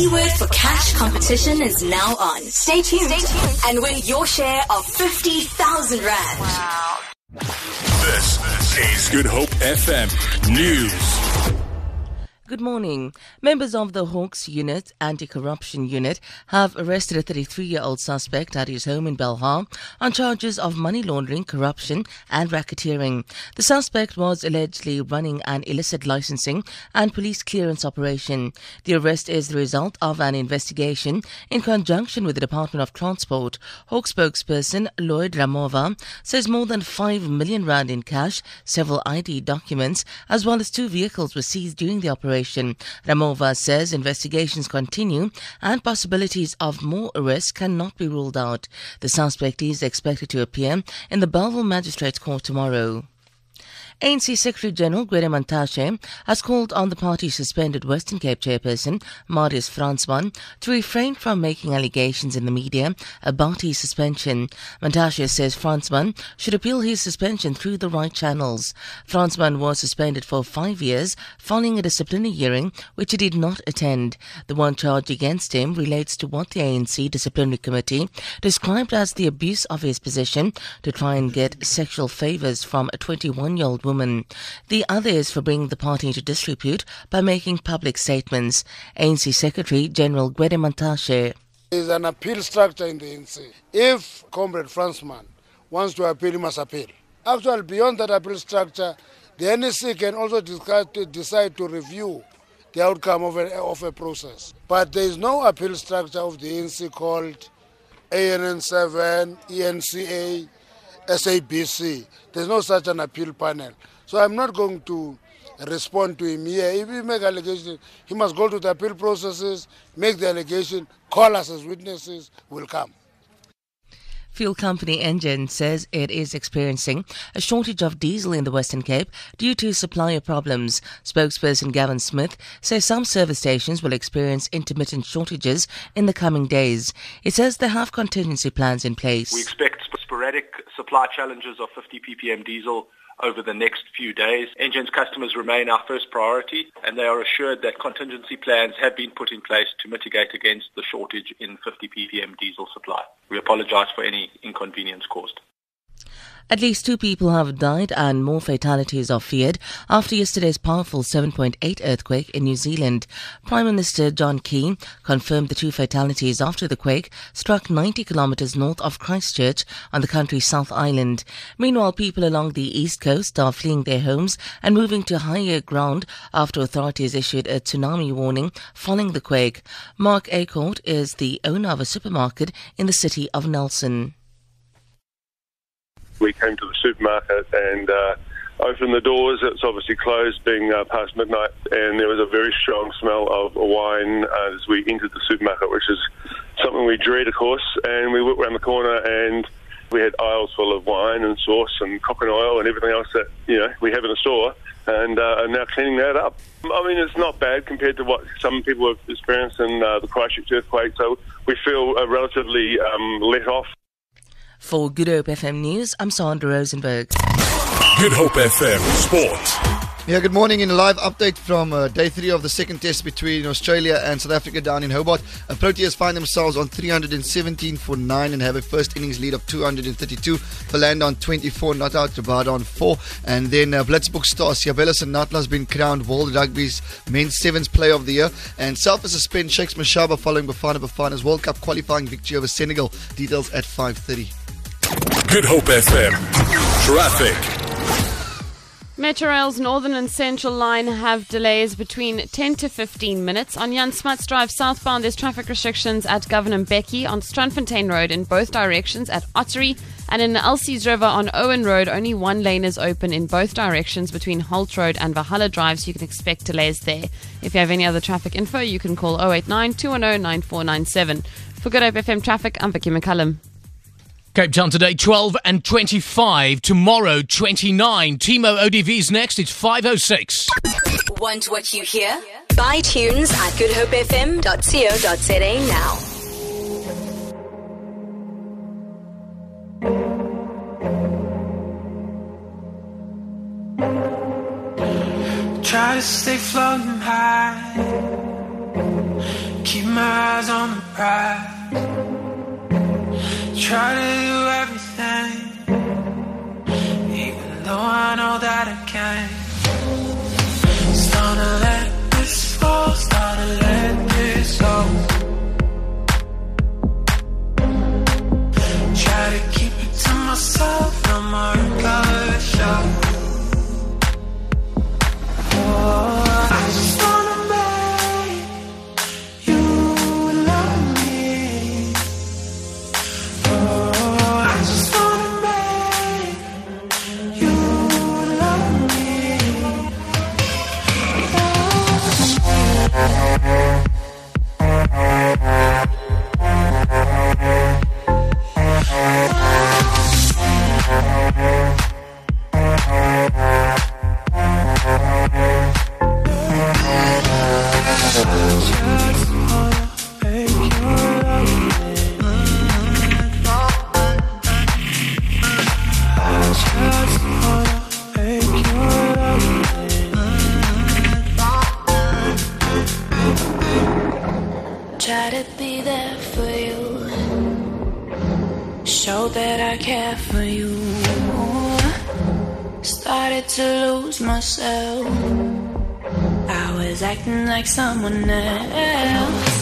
Keyword for Cash competition is now on. Stay tuned, Stay tuned. and win your share of 50,000 Rand. Wow. This is Good Hope FM News. Good morning. Members of the Hawks Unit, Anti-Corruption Unit, have arrested a 33-year-old suspect at his home in Belhar on charges of money laundering, corruption and racketeering. The suspect was allegedly running an illicit licensing and police clearance operation. The arrest is the result of an investigation in conjunction with the Department of Transport. Hawk spokesperson Lloyd Ramovha says more than 5 million rand in cash, several ID documents, as well as two vehicles were seized during the operation Ramovha says investigations continue and possibilities of more arrests cannot be ruled out. The suspect is expected to appear in the Bellville Magistrates Court tomorrow. ANC Secretary General Gwede Mantashe has called on the party's suspended Western Cape chairperson, Marius Fransman, to refrain from making allegations in the media about his suspension. Mantashe says Fransman should appeal his suspension through the right channels. Fransman was suspended for five years following a disciplinary hearing which he did not attend. The one charge against him relates to what the ANC disciplinary committee described as the abuse of his position to try and get sexual favors from a 21 year old woman. The other is for bringing the party into disrepute by making public statements. ANC Secretary General Gwede Mantashe. There is an appeal structure in the ANC. If Comrade Fransman wants to appeal, he must appeal. Actually, beyond that appeal structure, the NEC can also decide to review the outcome of a, of a process. But there is no appeal structure of the ANC called ANN7, ENCA, SABC. There's no such an appeal panel. So I'm not going to respond to him here. If he make allegations, he must go to the appeal processes, make the allegation, call us as witnesses, we'll come. Fuel company Engen says it is experiencing a shortage of diesel in the Western Cape due to supplier problems. Spokesperson Gavin Smith says some service stations will experience intermittent shortages in the coming days. He says they have contingency plans in place. We expect sporadic supply challenges of 50 ppm diesel over the next few days. Engen's customers remain our first priority and they are assured that contingency plans have been put in place to mitigate against the shortage in 50 ppm diesel supply. We apologize for any inconvenience caused. At least two people have died and more fatalities are feared after yesterday's powerful 7.8 earthquake in New Zealand. Prime Minister John Key confirmed the two fatalities after the quake struck 90 kilometers north of Christchurch on the country's South Island. Meanwhile, people along the east coast are fleeing their homes and moving to higher ground after authorities issued a tsunami warning following the quake. Mark Acourt is the owner of a supermarket in the city of Nelson we came to the supermarket and uh, opened the doors. It's obviously closed, being uh, past midnight, and there was a very strong smell of wine as we entered the supermarket, which is something we dread, of course. And we walked around the corner and we had aisles full of wine and sauce and coconut oil and everything else that you know we have in a store, and uh, are now cleaning that up. I mean, it's not bad compared to what some people have experienced in uh, the Christchurch earthquake, so we feel uh, relatively um, let off. For Good Hope FM News, I'm Sandra Rosenberg. Good Hope FM Sport. Yeah, good morning. In a live update from uh, day three of the second test between Australia and South Africa down in Hobart, uh, Proteas find themselves on 317 for 9 and have a first innings lead of 232. Philander on 24, not out, Rabada on 4. And then uh, Blitzbok star and Senatla has been crowned World Rugby's men's sevens player of the year. And South is suspend Shakes Mashaba following Bafana Bafana's World Cup qualifying victory over Senegal. Details at 5.30. Good Hope FM. Traffic. Metrorail's Northern and Central line have delays between 10 to 15 minutes. On Jan Smuts Drive southbound, there's traffic restrictions at Govan Mbeki on Strandfontein Road in both directions at Ottery. And in the Elsies River on Owen Road, only one lane is open in both directions between Halt Road and Valhalla Drive, so you can expect delays there. If you have any other traffic info, you can call 089 210 9497. For Good Hope FM Traffic, I'm Vicky McCullum. Cape Town today, 12 and 25. Tomorrow, 29. Timo ODV's next. It's 506. Want what you hear? Buy tunes at goodhopefm.co.za now. Try to stay floating high keep my eyes on the prize. Try to that I care for you. Started to lose myself. I was acting like someone else.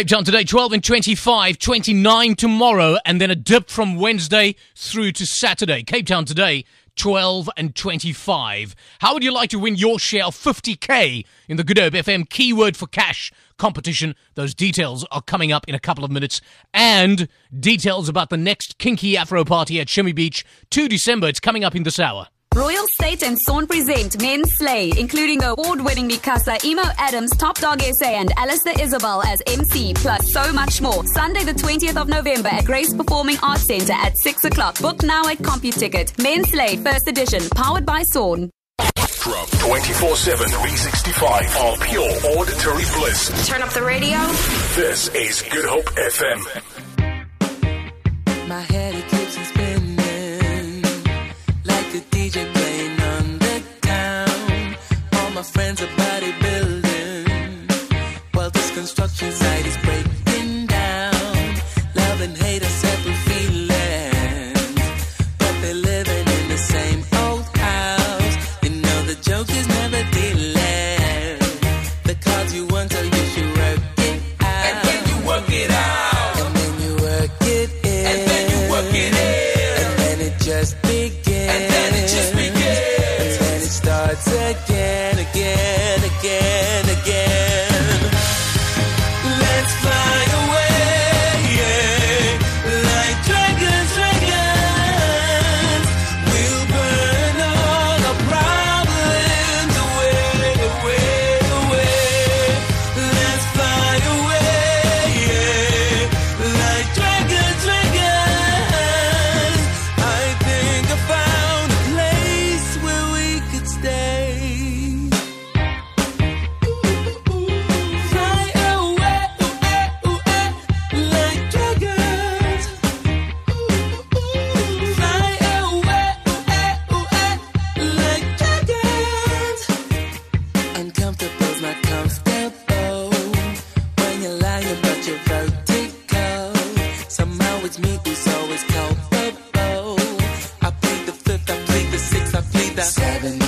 Cape Town today, 12 and 25, 29 tomorrow, and then a dip from Wednesday through to Saturday. Cape Town today, 12 and 25. How would you like to win your share of 50k in the Good Hope FM keyword for cash competition? Those details are coming up in a couple of minutes. And details about the next Kinky Afro party at Shimmy Beach, 2 December. It's coming up in this hour. Royal State and Sawn present Men Slay, including award-winning Mikasa, Emo Adams, Top Dog SA, and Alistair Izobell as MC, plus so much more. Sunday, the 20th of November at Grace Performing Arts Centre at 6 o'clock. Book now at CompuTicket. Men Slay, first edition, powered by Sawn. From 24 7, 365 of pure auditory bliss. Turn up the radio. This is Good Hope FM. My head my friends are bodybuilding. While this construction site is breaking seven